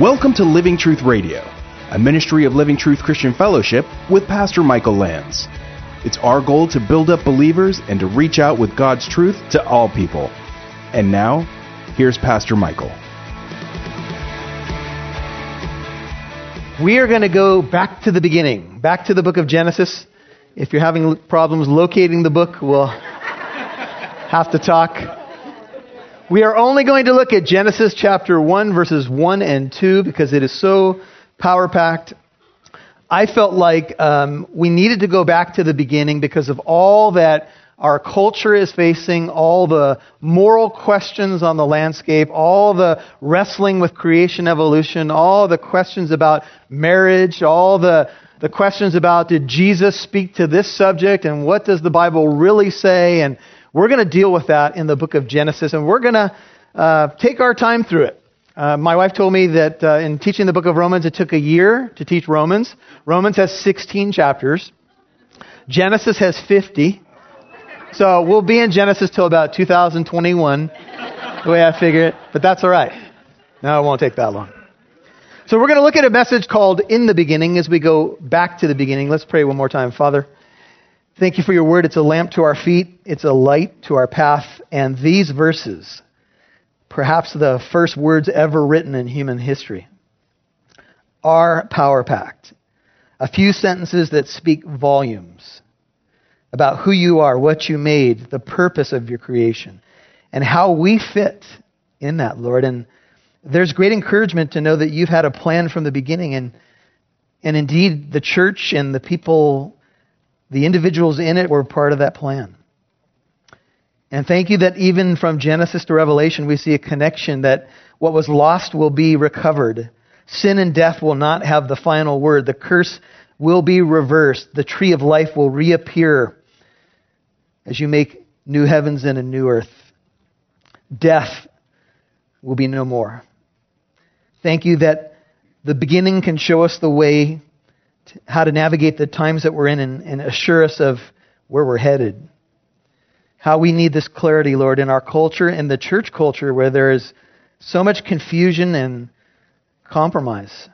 Welcome to Living Truth Radio, a ministry of Living Truth Christian Fellowship with Pastor Michael Lands. It's our goal to build up believers and to reach out with God's truth to all people. And now, here's Pastor Michael. We are going to go back to the beginning, back to the book of Genesis. If you're having problems locating the book, we'll have to talk. We are only going to look at Genesis chapter 1, verses 1 and 2, because it is so power packed. I felt like um, we needed to go back to the beginning because of all that our culture is facing, all the moral questions on the landscape, all the wrestling with creation evolution, all the questions about marriage, all the, the questions about did Jesus speak to this subject and what does the Bible really say? And we're going to deal with that in the book of Genesis, and we're going to uh, take our time through it. Uh, my wife told me that uh, in teaching the book of Romans, it took a year to teach Romans. Romans has 16 chapters. Genesis has 50. So we'll be in Genesis till about 2021, the way I figure it. But that's all right. No, it won't take that long. So we're going to look at a message called In the Beginning as we go back to the beginning. Let's pray one more time. Father, Thank you for your word. It's a lamp to our feet, it's a light to our path. And these verses, perhaps the first words ever written in human history, are power packed. A few sentences that speak volumes about who you are, what you made, the purpose of your creation, and how we fit in that, Lord. And there's great encouragement to know that you've had a plan from the beginning. And, and indeed, the church and the people the individuals in it were part of that plan. And thank you that even from Genesis to Revelation, we see a connection that what was lost will be recovered. Sin and death will not have the final word. The curse will be reversed. The tree of life will reappear as you make new heavens and a new earth. Death will be no more. Thank you that the beginning can show us the way how to navigate the times that we're in and, and assure us of where we're headed. How we need this clarity, Lord, in our culture, in the church culture, where there is so much confusion and compromise.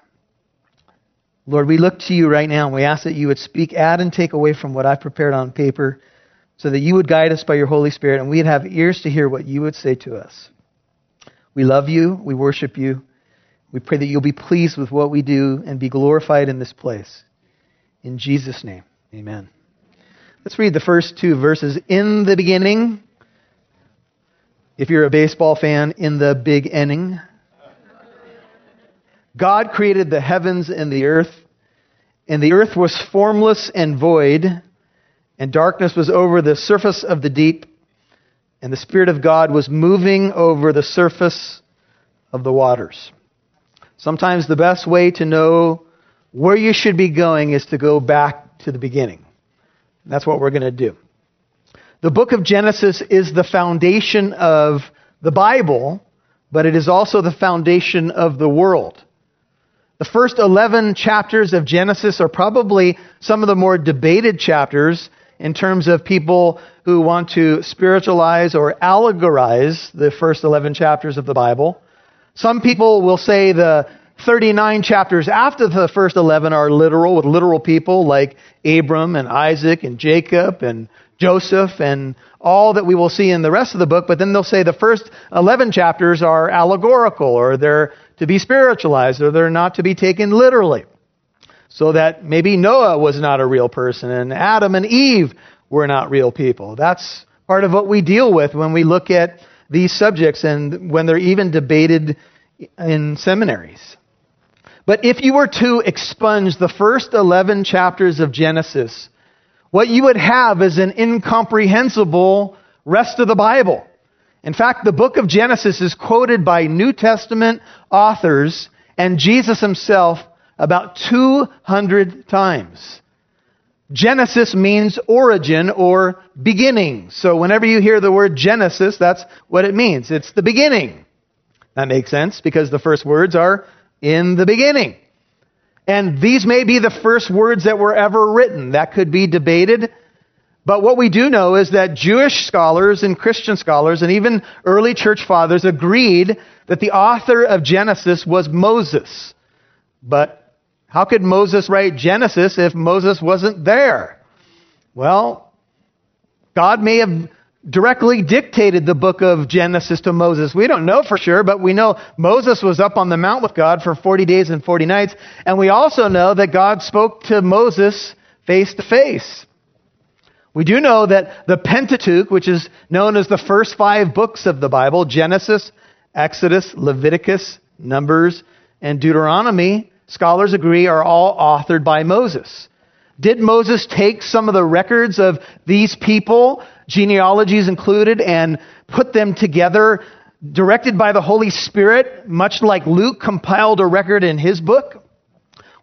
Lord, we look to you right now and we ask that you would speak, add, and take away from what I've prepared on paper so that you would guide us by your Holy Spirit and we'd have ears to hear what you would say to us. We love you. We worship you. We pray that you'll be pleased with what we do and be glorified in this place. In Jesus' name, amen. Let's read the first two verses. In the beginning, if you're a baseball fan, in the big inning, God created the heavens and the earth, and the earth was formless and void, and darkness was over the surface of the deep, and the Spirit of God was moving over the surface of the waters. Sometimes the best way to know where you should be going is to go back to the beginning. That's what we're going to do. The book of Genesis is the foundation of the Bible, but it is also the foundation of the world. The first 11 chapters of Genesis are probably some of the more debated chapters in terms of people who want to spiritualize or allegorize the first 11 chapters of the Bible. Some people will say the 39 chapters after the first 11 are literal, with literal people like Abram and Isaac and Jacob and Joseph and all that we will see in the rest of the book. But then they'll say the first 11 chapters are allegorical or they're to be spiritualized or they're not to be taken literally. So that maybe Noah was not a real person and Adam and Eve were not real people. That's part of what we deal with when we look at these subjects and when they're even debated in seminaries. But if you were to expunge the first 11 chapters of Genesis, what you would have is an incomprehensible rest of the Bible. In fact, the book of Genesis is quoted by New Testament authors and Jesus himself about 200 times. Genesis means origin or beginning. So whenever you hear the word Genesis, that's what it means. It's the beginning. That makes sense because the first words are in the beginning. And these may be the first words that were ever written. That could be debated. But what we do know is that Jewish scholars and Christian scholars and even early church fathers agreed that the author of Genesis was Moses. But how could Moses write Genesis if Moses wasn't there? Well, God may have directly dictated the book of Genesis to Moses. We don't know for sure, but we know Moses was up on the mount with God for 40 days and 40 nights. And we also know that God spoke to Moses face to face. We do know that the Pentateuch, which is known as the first five books of the Bible, Genesis, Exodus, Leviticus, Numbers, and Deuteronomy, scholars agree are all authored by Moses. Did Moses take some of the records of these people, genealogies included, and put them together, directed by the Holy Spirit, much like Luke compiled a record in his book?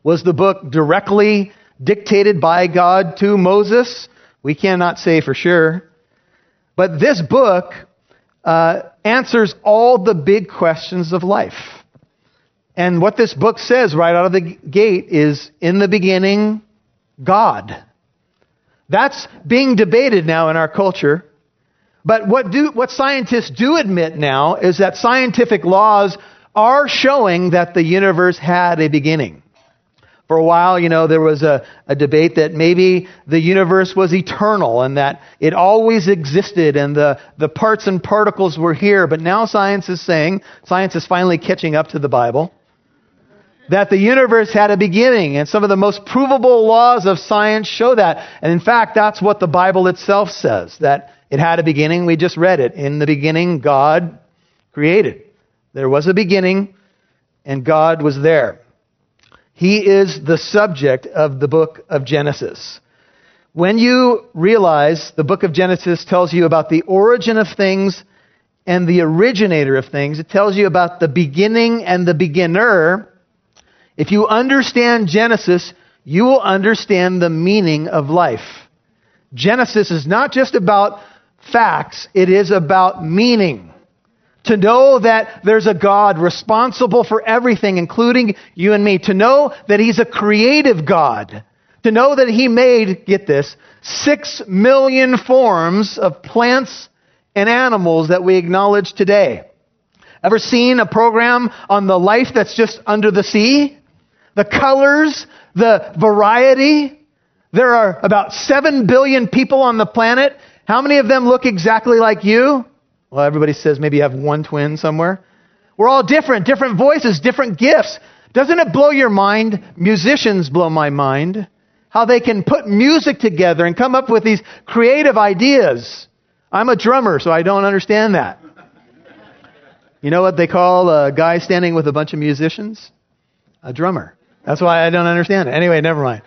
Was the book directly dictated by God to Moses? We cannot say for sure. But this book uh, answers all the big questions of life. And what this book says right out of the gate is in the beginning, God. That's being debated now in our culture. But what, do, what scientists do admit now is that scientific laws are showing that the universe had a beginning. For a while, you know, there was a, a debate that maybe the universe was eternal and that it always existed and the, the parts and particles were here. But now science is saying, science is finally catching up to the Bible, that the universe had a beginning. And some of the most provable laws of science show that. And in fact, that's what the Bible itself says, that it had a beginning. We just read it. In the beginning, God created. There was a beginning, and God was there. He is the subject of the book of Genesis. When you realize the book of Genesis tells you about the origin of things and the originator of things, it tells you about the beginning and the beginner. If you understand Genesis, you will understand the meaning of life. Genesis is not just about facts, it is about meaning. To know that there's a God responsible for everything, including you and me. To know that He's a creative God. To know that He made, get this, six million forms of plants and animals that we acknowledge today. Ever seen a program on the life that's just under the sea? The colors, the variety. There are about seven billion people on the planet. How many of them look exactly like you? Well, everybody says maybe you have one twin somewhere. We're all different, different voices, different gifts. Doesn't it blow your mind? Musicians blow my mind. How they can put music together and come up with these creative ideas. I'm a drummer, so I don't understand that. You know what they call a guy standing with a bunch of musicians? A drummer. That's why I don't understand it. Anyway, never mind.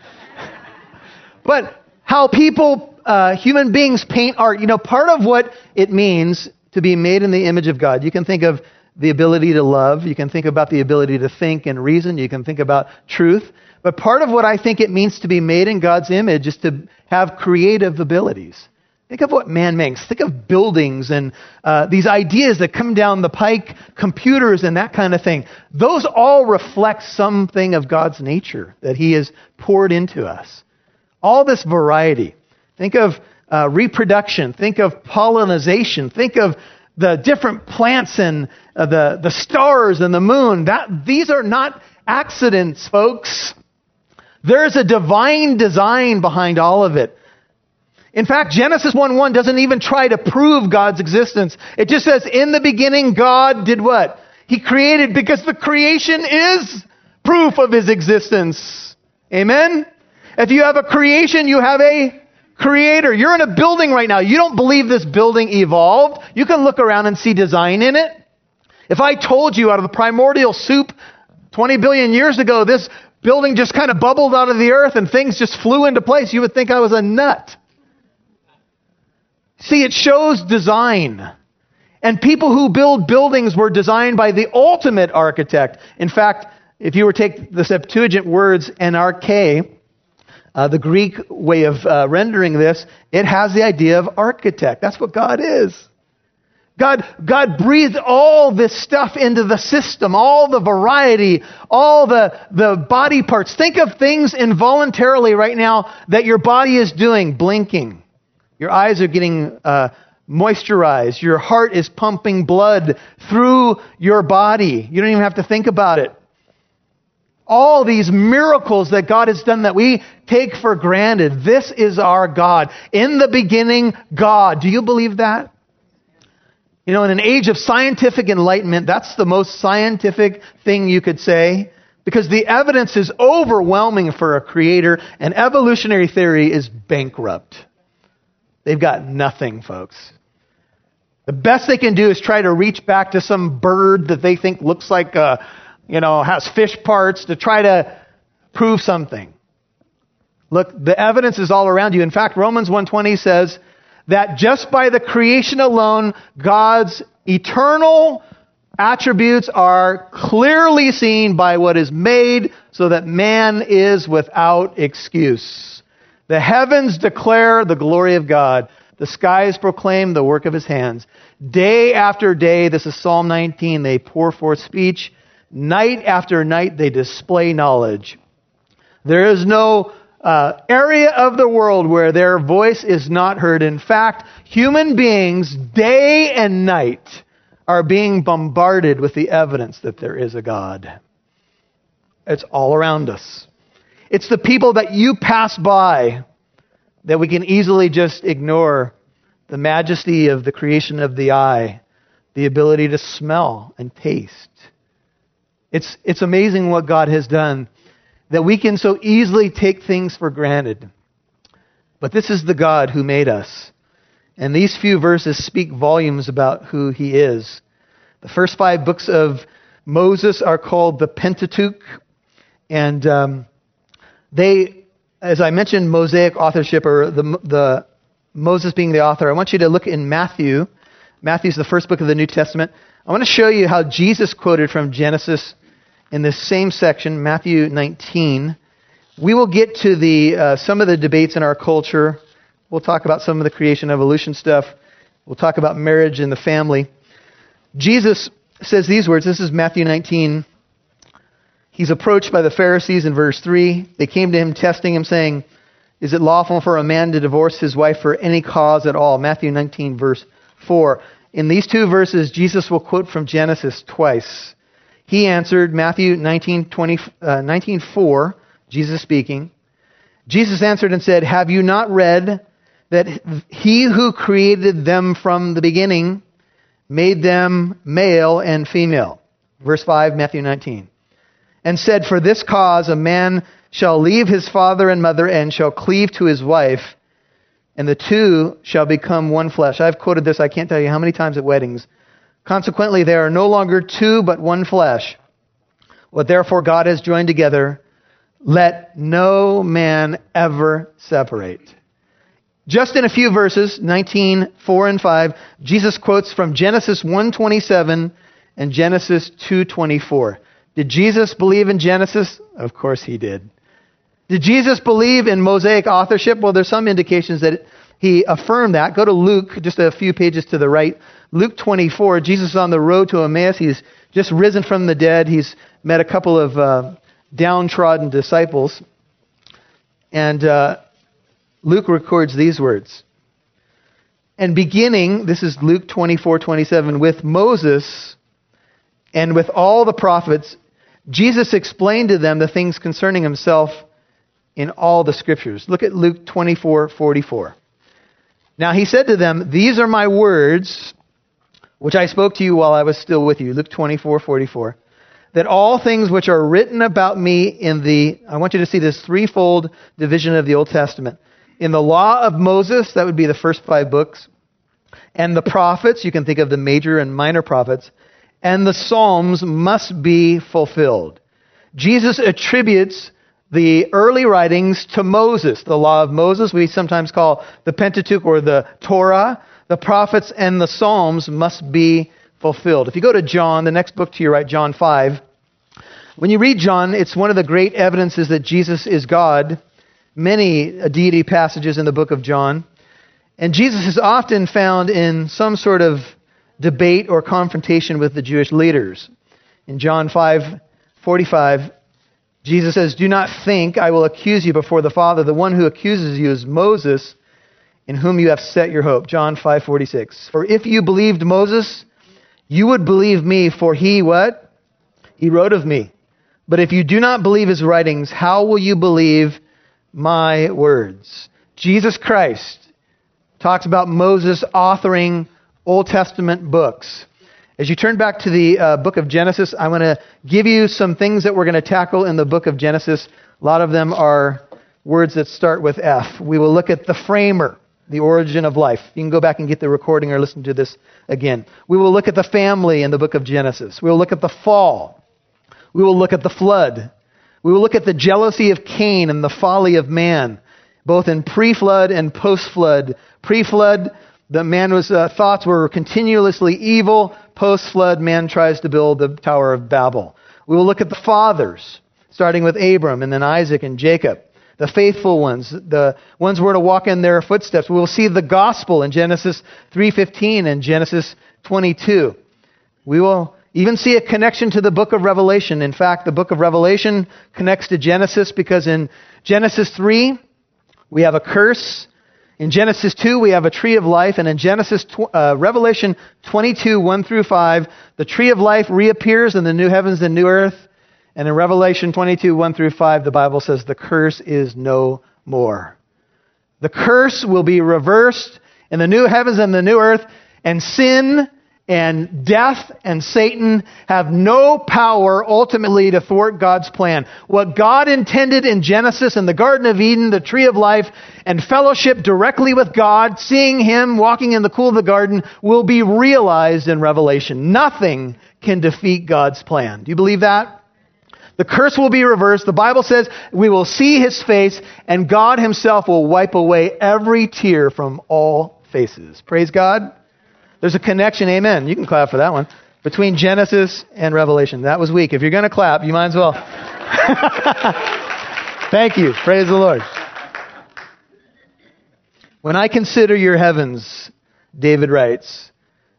but how people, uh, human beings paint art, you know, part of what it means to be made in the image of God. You can think of the ability to love. You can think about the ability to think and reason. You can think about truth. But part of what I think it means to be made in God's image is to have creative abilities. Think of what man makes. Think of buildings and uh, these ideas that come down the pike, computers and that kind of thing. Those all reflect something of God's nature that He has poured into us. All this variety. Think of uh, reproduction, think of pollination, think of the different plants and uh, the, the stars and the moon. That, these are not accidents, folks. There's a divine design behind all of it. In fact, Genesis 1 1 doesn't even try to prove God's existence. It just says, in the beginning, God did what? He created because the creation is proof of his existence. Amen? If you have a creation, you have a creator. You're in a building right now. You don't believe this building evolved. You can look around and see design in it. If I told you out of the primordial soup 20 billion years ago, this building just kind of bubbled out of the earth and things just flew into place, you would think I was a nut. See, it shows design. And people who build buildings were designed by the ultimate architect. In fact, if you were to take the Septuagint words en arche, uh, the Greek way of uh, rendering this, it has the idea of architect. That's what God is. God, God breathed all this stuff into the system, all the variety, all the, the body parts. Think of things involuntarily right now that your body is doing, blinking, Your eyes are getting uh, moisturized. Your heart is pumping blood through your body. You don't even have to think about it. All these miracles that God has done that we take for granted. This is our God. In the beginning, God. Do you believe that? You know, in an age of scientific enlightenment, that's the most scientific thing you could say because the evidence is overwhelming for a creator and evolutionary theory is bankrupt. They've got nothing, folks. The best they can do is try to reach back to some bird that they think looks like a, you know, has fish parts to try to prove something. Look, the evidence is all around you. In fact, Romans 1:20 says that just by the creation alone, God's eternal attributes are clearly seen by what is made so that man is without excuse. The heavens declare the glory of God. The skies proclaim the work of his hands. Day after day, this is Psalm 19, they pour forth speech. Night after night, they display knowledge. There is no uh, area of the world where their voice is not heard. In fact, human beings, day and night, are being bombarded with the evidence that there is a God. It's all around us. It's the people that you pass by that we can easily just ignore the majesty of the creation of the eye, the ability to smell and taste. It's, it's amazing what God has done that we can so easily take things for granted. But this is the God who made us. And these few verses speak volumes about who he is. The first five books of Moses are called the Pentateuch. And um, they, as I mentioned, Mosaic authorship, or the, the Moses being the author, I want you to look in Matthew. Matthew's the first book of the New Testament. I want to show you how Jesus quoted from Genesis in this same section, Matthew 19. We will get to the uh, some of the debates in our culture. We'll talk about some of the creation evolution stuff. We'll talk about marriage and the family. Jesus says these words. This is Matthew 19. He's approached by the Pharisees in verse 3. They came to him testing him saying, is it lawful for a man to divorce his wife for any cause at all? Matthew 19, verse 4. In these two verses, Jesus will quote from Genesis twice. He answered, Matthew 19, 20, uh, 19 4, Jesus speaking. Jesus answered and said, Have you not read that he who created them from the beginning made them male and female? Verse 5, Matthew 19. And said, For this cause a man shall leave his father and mother and shall cleave to his wife, and the two shall become one flesh. I've quoted this, I can't tell you how many times at weddings. Consequently, they are no longer two, but one flesh. What therefore God has joined together, let no man ever separate. Just in a few verses, 19, 4 and 5, Jesus quotes from Genesis 127 and Genesis 224. Did Jesus believe in Genesis? Of course he did. Did Jesus believe in Mosaic authorship? Well, there's some indications that he affirmed that. Go to Luke, just a few pages to the right. Luke 24, Jesus is on the road to Emmaus. He's just risen from the dead. He's met a couple of uh, downtrodden disciples. And uh, Luke records these words. And beginning, this is Luke 24, 27, with Moses and with all the prophets, Jesus explained to them the things concerning himself in all the scriptures. Look at Luke 24 44. Now he said to them, These are my words, which I spoke to you while I was still with you. Luke 24 44. That all things which are written about me in the, I want you to see this threefold division of the Old Testament. In the law of Moses, that would be the first five books, and the prophets, you can think of the major and minor prophets, and the Psalms must be fulfilled. Jesus attributes the early writings to Moses, the law of Moses, we sometimes call the Pentateuch or the Torah. The prophets and the Psalms must be fulfilled. If you go to John, the next book to your right, John 5, when you read John, it's one of the great evidences that Jesus is God. Many deity passages in the book of John. And Jesus is often found in some sort of debate or confrontation with the Jewish leaders. In John 5:45, Jesus says, Do not think I will accuse you before the Father. The one who accuses you is Moses, in whom you have set your hope. John 5:46. For if you believed Moses, you would believe me, for he what? He wrote of me. But if you do not believe his writings, how will you believe my words? Jesus Christ talks about Moses authoring Old Testament books. As you turn back to the uh, book of Genesis, I want to give you some things that we're going to tackle in the book of Genesis. A lot of them are words that start with F. We will look at the framer, the origin of life. You can go back and get the recording or listen to this again. We will look at the family in the book of Genesis. We will look at the fall. We will look at the flood. We will look at the jealousy of Cain and the folly of man, both in pre flood and post flood. Pre flood, the man's uh, thoughts were continuously evil. Post flood, man tries to build the Tower of Babel. We will look at the fathers, starting with Abram and then Isaac and Jacob. The faithful ones, the ones who are to walk in their footsteps. We will see the gospel in Genesis 3.15 and Genesis 22. We will even see a connection to the book of Revelation. In fact, the book of Revelation connects to Genesis because in Genesis 3, we have a curse in Genesis 2, we have a tree of life, and in Genesis, uh, Revelation 22, 1 through 5, the tree of life reappears in the new heavens and new earth. And in Revelation 22, 1 through 5, the Bible says the curse is no more. The curse will be reversed in the new heavens and the new earth, and sin and death and Satan have no power ultimately to thwart God's plan. What God intended in Genesis in the Garden of Eden, the tree of life, and fellowship directly with God, seeing Him walking in the cool of the garden, will be realized in Revelation. Nothing can defeat God's plan. Do you believe that? The curse will be reversed. The Bible says we will see His face, and God Himself will wipe away every tear from all faces. Praise God. There's a connection, amen. You can clap for that one, between Genesis and Revelation. That was weak. If you're going to clap, you might as well. Thank you. Praise the Lord. When I consider your heavens, David writes,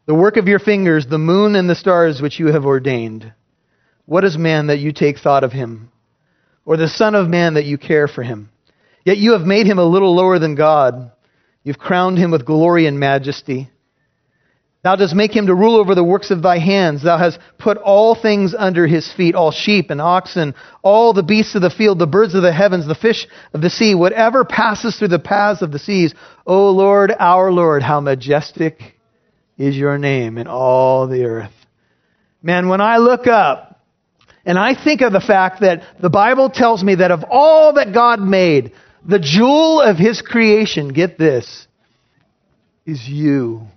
the work of your fingers, the moon and the stars which you have ordained, what is man that you take thought of him? Or the Son of Man that you care for him? Yet you have made him a little lower than God. You've crowned him with glory and majesty. Thou dost make him to rule over the works of thy hands. Thou hast put all things under his feet, all sheep and oxen, all the beasts of the field, the birds of the heavens, the fish of the sea, whatever passes through the paths of the seas. O Lord, our Lord, how majestic is your name in all the earth. Man, when I look up and I think of the fact that the Bible tells me that of all that God made, the jewel of his creation, get this, is you.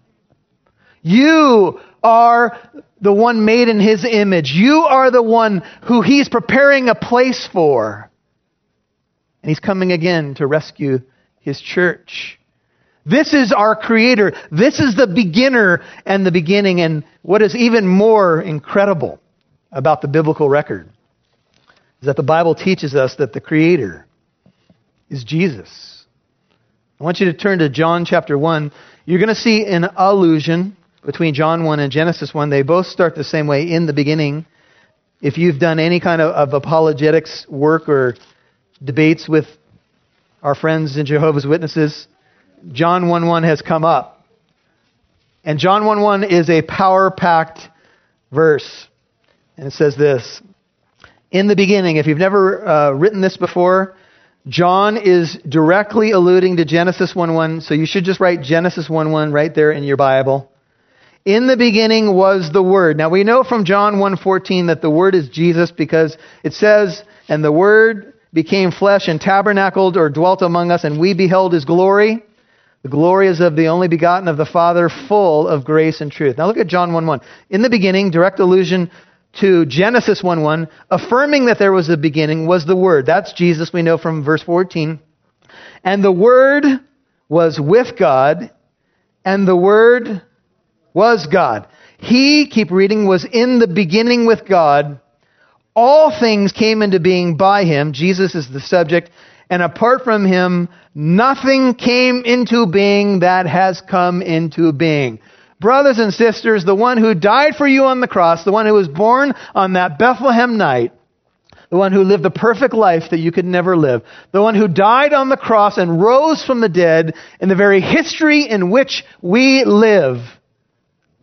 You are the one made in his image. You are the one who he's preparing a place for. And he's coming again to rescue his church. This is our creator. This is the beginner and the beginning. And what is even more incredible about the biblical record is that the Bible teaches us that the creator is Jesus. I want you to turn to John chapter 1. You're going to see an allusion between John 1 and Genesis 1. They both start the same way in the beginning. If you've done any kind of, of apologetics work or debates with our friends in Jehovah's Witnesses, John 1 1 has come up. And John 1 1 is a power packed verse. And it says this In the beginning, if you've never uh, written this before, John is directly alluding to Genesis 1 1, so you should just write Genesis 1 1 right there in your Bible. In the beginning was the Word. Now we know from John 1:14 that the Word is Jesus because it says, "And the Word became flesh and tabernacled or dwelt among us, and we beheld His glory." The glory is of the only begotten of the Father, full of grace and truth. Now look at John 1:1. In the beginning, direct allusion to Genesis 1:1, affirming that there was a beginning was the Word. That's Jesus. We know from verse 14. And the Word was with God, and the Word was God. He, keep reading, was in the beginning with God. All things came into being by him. Jesus is the subject. And apart from him, nothing came into being that has come into being. Brothers and sisters, the one who died for you on the cross, the one who was born on that Bethlehem night, the one who lived the perfect life that you could never live, the one who died on the cross and rose from the dead in the very history in which we live,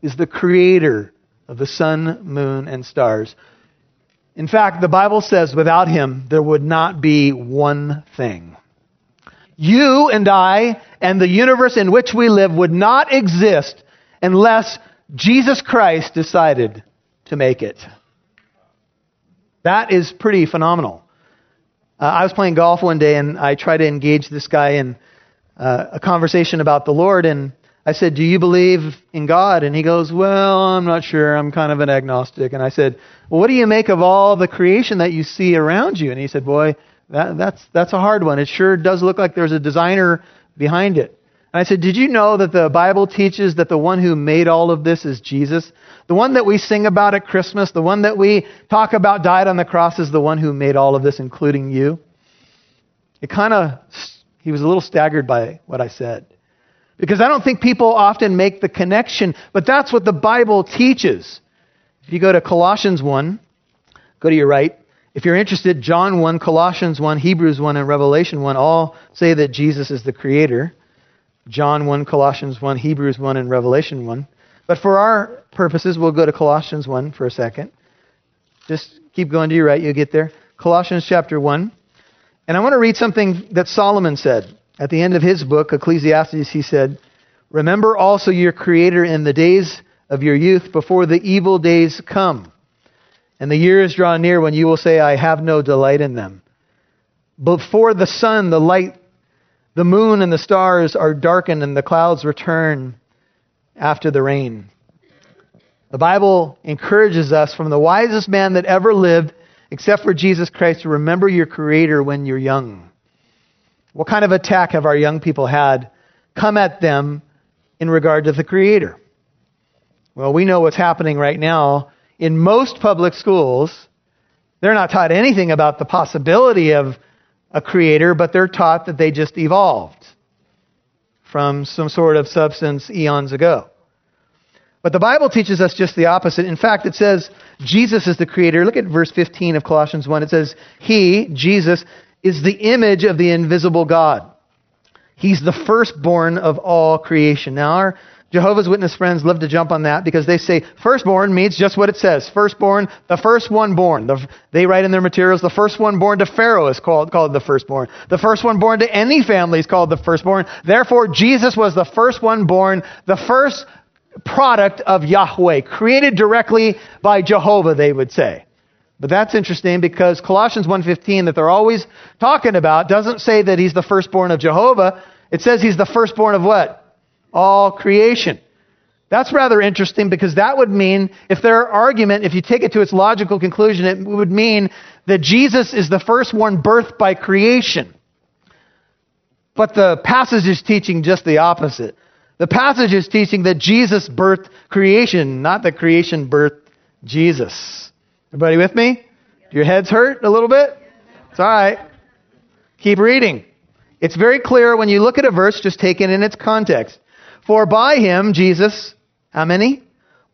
is the creator of the sun, moon, and stars. In fact, the Bible says without him, there would not be one thing. You and I and the universe in which we live would not exist unless Jesus Christ decided to make it. That is pretty phenomenal. Uh, I was playing golf one day and I tried to engage this guy in uh, a conversation about the Lord and I said, Do you believe in God? And he goes, Well, I'm not sure. I'm kind of an agnostic. And I said, Well, what do you make of all the creation that you see around you? And he said, Boy, that, that's, that's a hard one. It sure does look like there's a designer behind it. And I said, Did you know that the Bible teaches that the one who made all of this is Jesus? The one that we sing about at Christmas, the one that we talk about died on the cross, is the one who made all of this, including you? It kind of, he was a little staggered by what I said. Because I don't think people often make the connection, but that's what the Bible teaches. If you go to Colossians 1, go to your right. If you're interested, John 1, Colossians 1, Hebrews 1, and Revelation 1 all say that Jesus is the creator. John 1, Colossians 1, Hebrews 1, and Revelation 1. But for our purposes, we'll go to Colossians 1 for a second. Just keep going to your right, you'll get there. Colossians chapter 1. And I want to read something that Solomon said. At the end of his book, Ecclesiastes, he said, Remember also your Creator in the days of your youth before the evil days come. And the years draw near when you will say, I have no delight in them. Before the sun, the light, the moon, and the stars are darkened, and the clouds return after the rain. The Bible encourages us from the wisest man that ever lived, except for Jesus Christ, to remember your Creator when you're young. What kind of attack have our young people had come at them in regard to the Creator? Well, we know what's happening right now. In most public schools, they're not taught anything about the possibility of a Creator, but they're taught that they just evolved from some sort of substance eons ago. But the Bible teaches us just the opposite. In fact, it says Jesus is the creator. Look at verse 15 of Colossians 1. It says, He, Jesus, is the image of the invisible God. He's the firstborn of all creation. Now, our Jehovah's Witness friends love to jump on that because they say firstborn means just what it says. Firstborn, the first one born. The, they write in their materials, the first one born to Pharaoh is called, called the firstborn. The first one born to any family is called the firstborn. Therefore, Jesus was the first one born, the first product of Yahweh, created directly by Jehovah, they would say. But that's interesting because Colossians 1:15 that they're always talking about doesn't say that he's the firstborn of Jehovah. It says he's the firstborn of what? All creation. That's rather interesting because that would mean, if their argument, if you take it to its logical conclusion, it would mean that Jesus is the firstborn birthed by creation. But the passage is teaching just the opposite. The passage is teaching that Jesus birthed creation, not that creation birthed Jesus. Everybody with me? Your heads hurt a little bit? It's all right. Keep reading. It's very clear when you look at a verse, just take it in its context. For by him, Jesus, how many?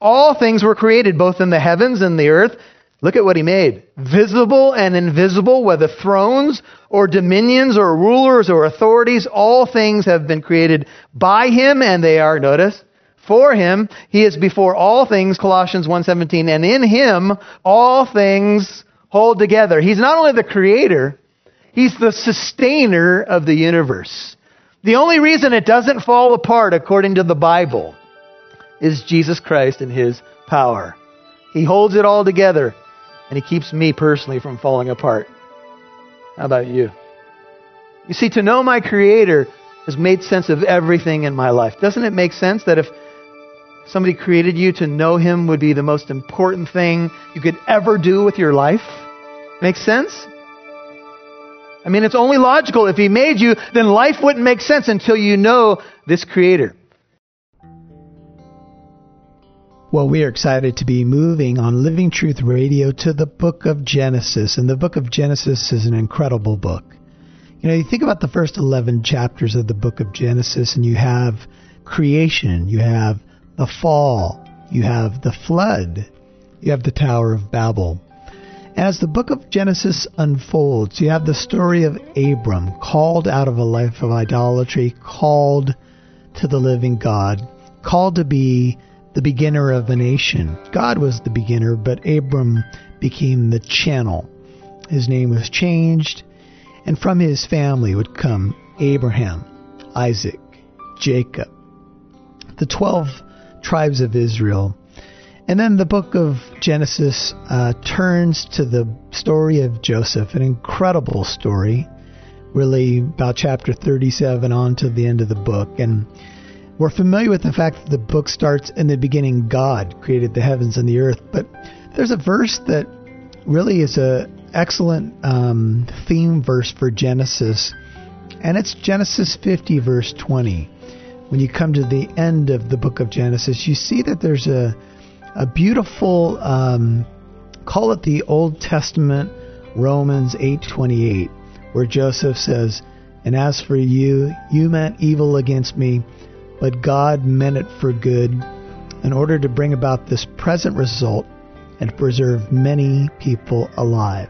All things were created, both in the heavens and the earth. Look at what he made. Visible and invisible, whether thrones or dominions or rulers or authorities, all things have been created by him and they are, notice, for him, he is before all things, Colossians 1.17, and in him all things hold together. He's not only the creator, he's the sustainer of the universe. The only reason it doesn't fall apart, according to the Bible, is Jesus Christ and his power. He holds it all together, and he keeps me personally from falling apart. How about you? You see, to know my Creator has made sense of everything in my life. Doesn't it make sense that if somebody created you to know him would be the most important thing you could ever do with your life. Makes sense? I mean, it's only logical. If he made you, then life wouldn't make sense until you know this creator. Well, we are excited to be moving on Living Truth Radio to the book of Genesis. And the book of Genesis is an incredible book. You know, you think about the first 11 chapters of the book of Genesis, and you have creation, you have the fall, you have the flood, you have the Tower of Babel. As the book of Genesis unfolds, you have the story of Abram, called out of a life of idolatry, called to the living God, called to be the beginner of a nation. God was the beginner, but Abram became the channel. His name was changed, and from his family would come Abraham, Isaac, Jacob, the 12 tribes of Israel. And then the book of Genesis uh, turns to the story of Joseph, an incredible story, really about chapter 37 on to the end of the book. And we're familiar with the fact that the book starts in the beginning, God created the heavens and the earth. But there's a verse that really is a excellent um, theme verse for Genesis, and it's Genesis 50, verse 20. When you come to the end of the book of Genesis, you see that there's a a beautiful um, call it the Old Testament Romans 8:28, where Joseph says, "And as for you, you meant evil against me, but God meant it for good, in order to bring about this present result and preserve many people alive."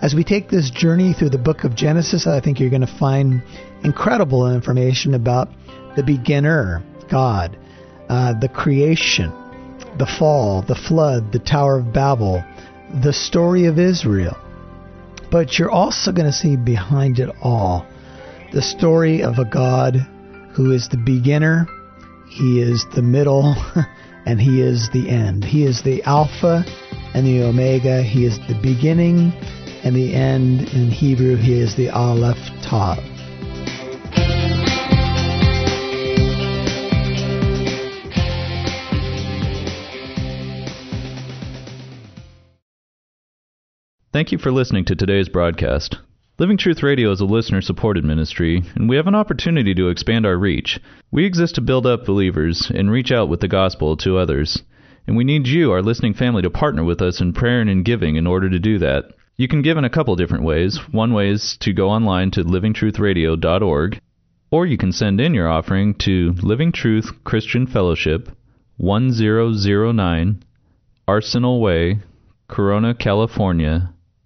As we take this journey through the book of Genesis, I think you're going to find incredible information about the beginner, God, uh, the creation, the fall, the flood, the Tower of Babel, the story of Israel. But you're also going to see behind it all the story of a God who is the beginner, He is the middle, and He is the end. He is the Alpha and the Omega. He is the beginning and the end. In Hebrew, He is the Aleph Tav. Thank you for listening to today's broadcast. Living Truth Radio is a listener supported ministry, and we have an opportunity to expand our reach. We exist to build up believers and reach out with the gospel to others. And we need you, our listening family, to partner with us in prayer and in giving in order to do that. You can give in a couple different ways. One way is to go online to livingtruthradio.org, or you can send in your offering to Living Truth Christian Fellowship, 1009 Arsenal Way, Corona, California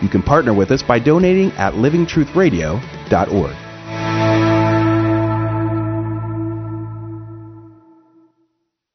You can partner with us by donating at livingtruthradio.org.